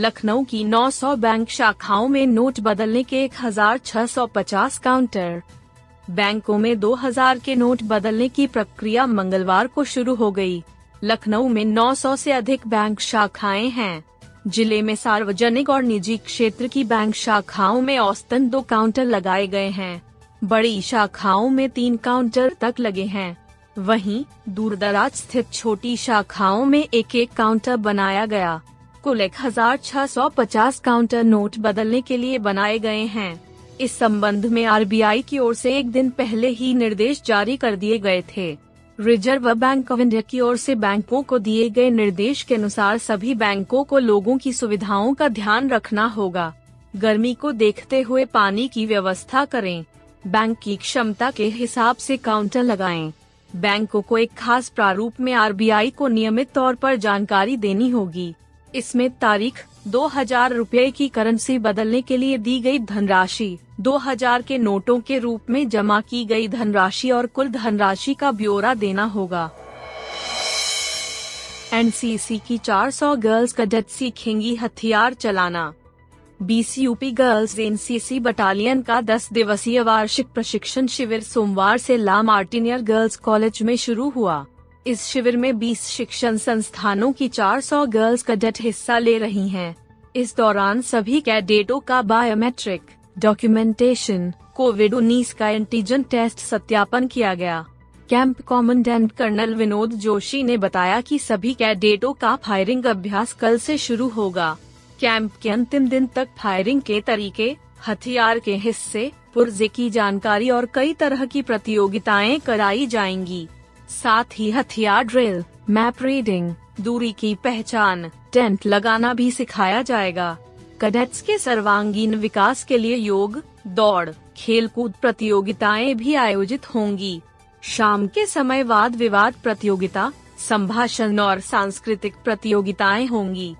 लखनऊ की 900 बैंक शाखाओं में नोट बदलने के 1650 काउंटर। बैंकों में 2000 के नोट बदलने की प्रक्रिया मंगलवार को शुरू हो गई। लखनऊ में 900 से अधिक बैंक शाखाएँ हैं। ज़िले में सार्वजनिक और निजी क्षेत्र की बैंक शाखाओं में औसतन दो काउंटर लगाए गए हैं। बड़ी शाखाओं में तीन काउंटर तक लगे हैं। वहीं दूरदराज स्थित छोटी शाखाओं में एक एक काउंटर बनाया गया। कुल एक हज़ार छह सौ पचास काउंटर नोट बदलने के लिए बनाए गए हैं। इस संबंध में आरबीआई की ओर से एक दिन पहले ही निर्देश जारी कर दिए गए थे। रिज़र्व बैंक ऑफ़ इंडिया की ओर से बैंकों को दिए गए निर्देश के अनुसार सभी बैंकों को लोगों की सुविधाओं का ध्यान रखना होगा। गर्मी को देखते हुए पानी की व्यवस्था करें। बैंक की क्षमता के हिसाब से काउंटर लगाएँ। बैंकों को एक खास प्रारूप में आरबीआई को नियमित तौर पर जानकारी देनी होगी। इसमें तारीख दो हज़ार रूपए की करेंसी बदलने के लिए दी गई धनराशि, दो हज़ार के नोटों के रूप में जमा की गई धनराशि और कुल धनराशि का ब्यौरा देना होगा। एनसीसी की 400 गर्ल्स कैडेट सीखेंगी हथियार चलाना। बीस यूपी गर्ल्स एनसीसी बटालियन का 10 दिवसीय वार्षिक प्रशिक्षण शिविर सोमवार से ला मार्टिनियर गर्ल्स कॉलेज में शुरू हुआ। इस शिविर में 20 शिक्षण संस्थानों की 400 गर्ल्स कैडेट हिस्सा ले रही हैं। इस दौरान सभी कैडेटों का बायोमेट्रिक डॉक्यूमेंटेशन कोविड 19 का एंटीजन टेस्ट सत्यापन किया गया। Camp commandant colonel Vinod Joshi ने बताया कि सभी कैडेटों का फायरिंग अभ्यास कल से शुरू होगा। कैंप के अंतिम दिन तक फायरिंग के तरीके, हथियार के हिस्से, पुर्जे की जानकारी और कई तरह की प्रतियोगिताएँ कराई जाएँगी। साथ ही हथियार ड्रिल, मैप रीडिंग, दूरी की पहचान, टेंट लगाना भी सिखाया जाएगा। कैडेट्स के सर्वांगीण विकास के लिए योग, दौड़, खेलकूद प्रतियोगिताएँ भी आयोजित होंगी। शाम के समय वाद विवाद प्रतियोगिता, संभाषण और सांस्कृतिक प्रतियोगिताएँ होंगी।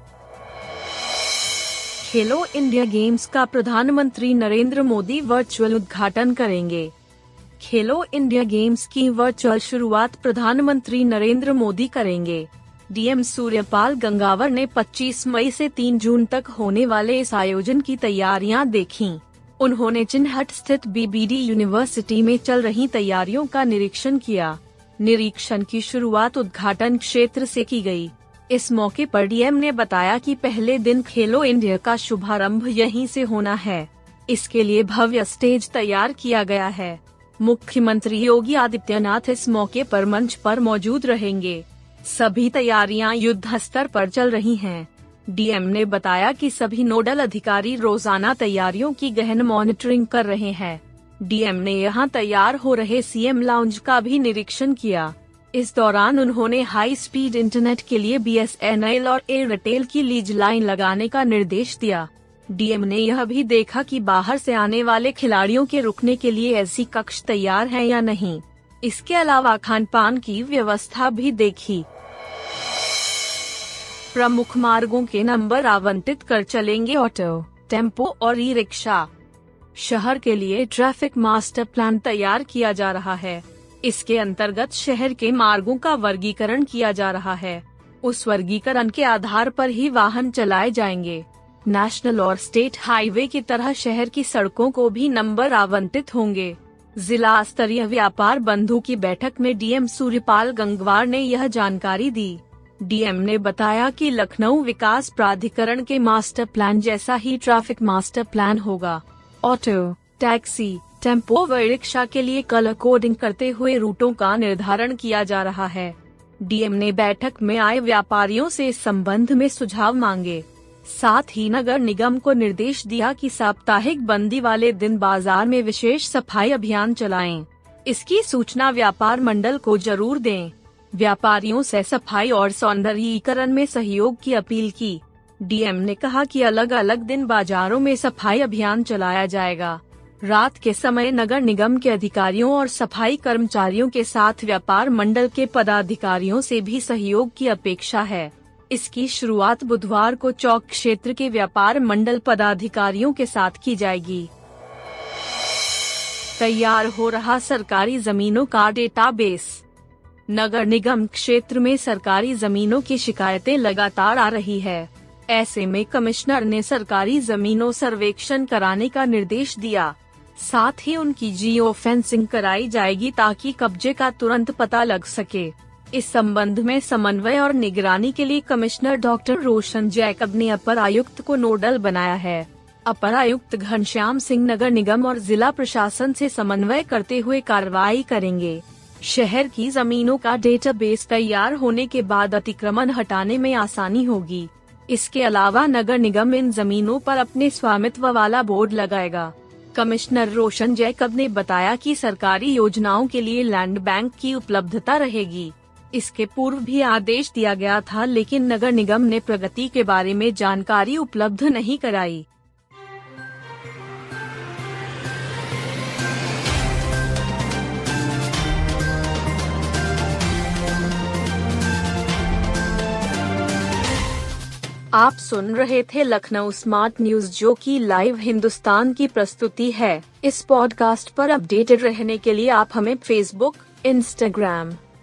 खेलो इंडिया गेम्स का प्रधानमंत्री नरेंद्र मोदी वर्चुअल उद्घाटन करेंगे। खेलो इंडिया गेम्स की वर्चुअल शुरुआत प्रधानमंत्री नरेंद्र मोदी करेंगे। डीएम सूर्यपाल गंगावर ने 25 मई से 3 जून तक होने वाले इस आयोजन की तैयारियाँ देखी। उन्होंने चिन्हट स्थित बीबीडी यूनिवर्सिटी में चल रही तैयारियों का निरीक्षण किया। निरीक्षण की शुरुआत उद्घाटन क्षेत्र से की गई। इस मौके पर डीएम ने बताया कि पहले दिन खेलो इंडिया का शुभारंभ यहीं से होना है। इसके लिए भव्य स्टेज तैयार किया गया है। मुख्यमंत्री योगी आदित्यनाथ इस मौके पर मंच पर मौजूद रहेंगे। सभी तैयारियाँ युद्ध स्तर पर चल रही हैं। डीएम ने बताया कि सभी नोडल अधिकारी रोज़ाना तैयारियों की गहन मॉनिटरिंग कर रहे हैं। डीएम ने यहाँ तैयार हो रहे सीएम लाउंज का भी निरीक्षण किया। इस दौरान उन्होंने हाई स्पीड इंटरनेट के लिए बीएसएनएल और एयरटेल की लीज लाइन लगाने का निर्देश दिया। डीएम ने यह भी देखा कि बाहर से आने वाले खिलाड़ियों के रुकने के लिए ऐसी कक्ष तैयार है या नहीं। इसके अलावा खान पान की व्यवस्था भी देखी। प्रमुख मार्गों के नंबर आवंटित कर चलेंगे ऑटो, टेंपो और ई रिक्शा शहर के लिए ट्रैफ़िक मास्टर प्लान तैयार किया जा रहा है। इसके अंतर्गत शहर के मार्गों का वर्गीकरण किया जा रहा है। उस वर्गीकरण के आधार पर ही वाहन चलाए जाएँगे। नेशनल और स्टेट हाईवे की तरह शहर की सड़कों को भी नंबर आवंटित होंगे। जिला स्तरीय व्यापार बंधु की बैठक में डीएम सूर्यपाल गंगवार ने यह जानकारी दी। डीएम ने बताया कि लखनऊ विकास प्राधिकरण के मास्टर प्लान जैसा ही ट्रैफ़िक मास्टर प्लान होगा। ऑटो, टैक्सी, टेंपो व रिक्शा के लिए कलर कोडिंग करते हुए रूटों का निर्धारण किया जा रहा है। डीएम ने बैठक में आए व्यापारियों से इस संबंध में सुझाव मांगे। साथ ही नगर निगम को निर्देश दिया कि साप्ताहिक बंदी वाले दिन बाज़ार में विशेष सफ़ाई अभियान चलाएँ। इसकी सूचना व्यापार मंडल को ज़रूर दें। व्यापारियों से सफ़ाई और सौंदर्यीकरण में सहयोग की अपील की। डीएम ने कहा कि अलग अलग दिन बाजारों में सफ़ाई अभियान चलाया जाएगा। रात के समय नगर निगम के अधिकारियों और सफ़ाई कर्मचारियों के साथ व्यापार मंडल के पदाधिकारियों से भी सहयोग की अपेक्षा है। इसकी शुरुआत बुधवार को चौक क्षेत्र के व्यापार मंडल पदाधिकारियों के साथ की जाएगी। तैयार हो रहा सरकारी जमीनों का डेटाबेस। नगर निगम क्षेत्र में सरकारी जमीनों की शिकायतें लगातार आ रही है। ऐसे में कमिश्नर ने सरकारी जमीनों सर्वेक्षण कराने का निर्देश दिया। साथ ही उनकी जियो फेंसिंग कराई जाएगी ताकि कब्जे का तुरंत पता लग सके। इस संबंध में समन्वय और निगरानी के लिए कमिश्नर डॉक्टर रोशन जैकब ने अपर आयुक्त को नोडल बनाया है। अपर आयुक्त घनश्याम सिंह नगर निगम और जिला प्रशासन से समन्वय करते हुए कार्रवाई करेंगे। शहर की जमीनों का डेटाबेस तैयार होने के बाद अतिक्रमण हटाने में आसानी होगी। इसके अलावा नगर निगम इन जमीनों पर अपने स्वामित्व वाला बोर्ड लगाएगा। कमिश्नर रोशन जैकब ने बताया कि सरकारी योजनाओं के लिए लैंड बैंक की उपलब्धता रहेगी। इसके पूर्व भी आदेश दिया गया था, लेकिन नगर निगम ने प्रगति के बारे में जानकारी उपलब्ध नहीं कराई। आप सुन रहे थे लखनऊ स्मार्ट न्यूज़, जो की लाइव हिंदुस्तान की प्रस्तुति है। इस पॉडकास्ट पर अपडेटेड रहने के लिए आप हमें फेसबुक इंस्टाग्राम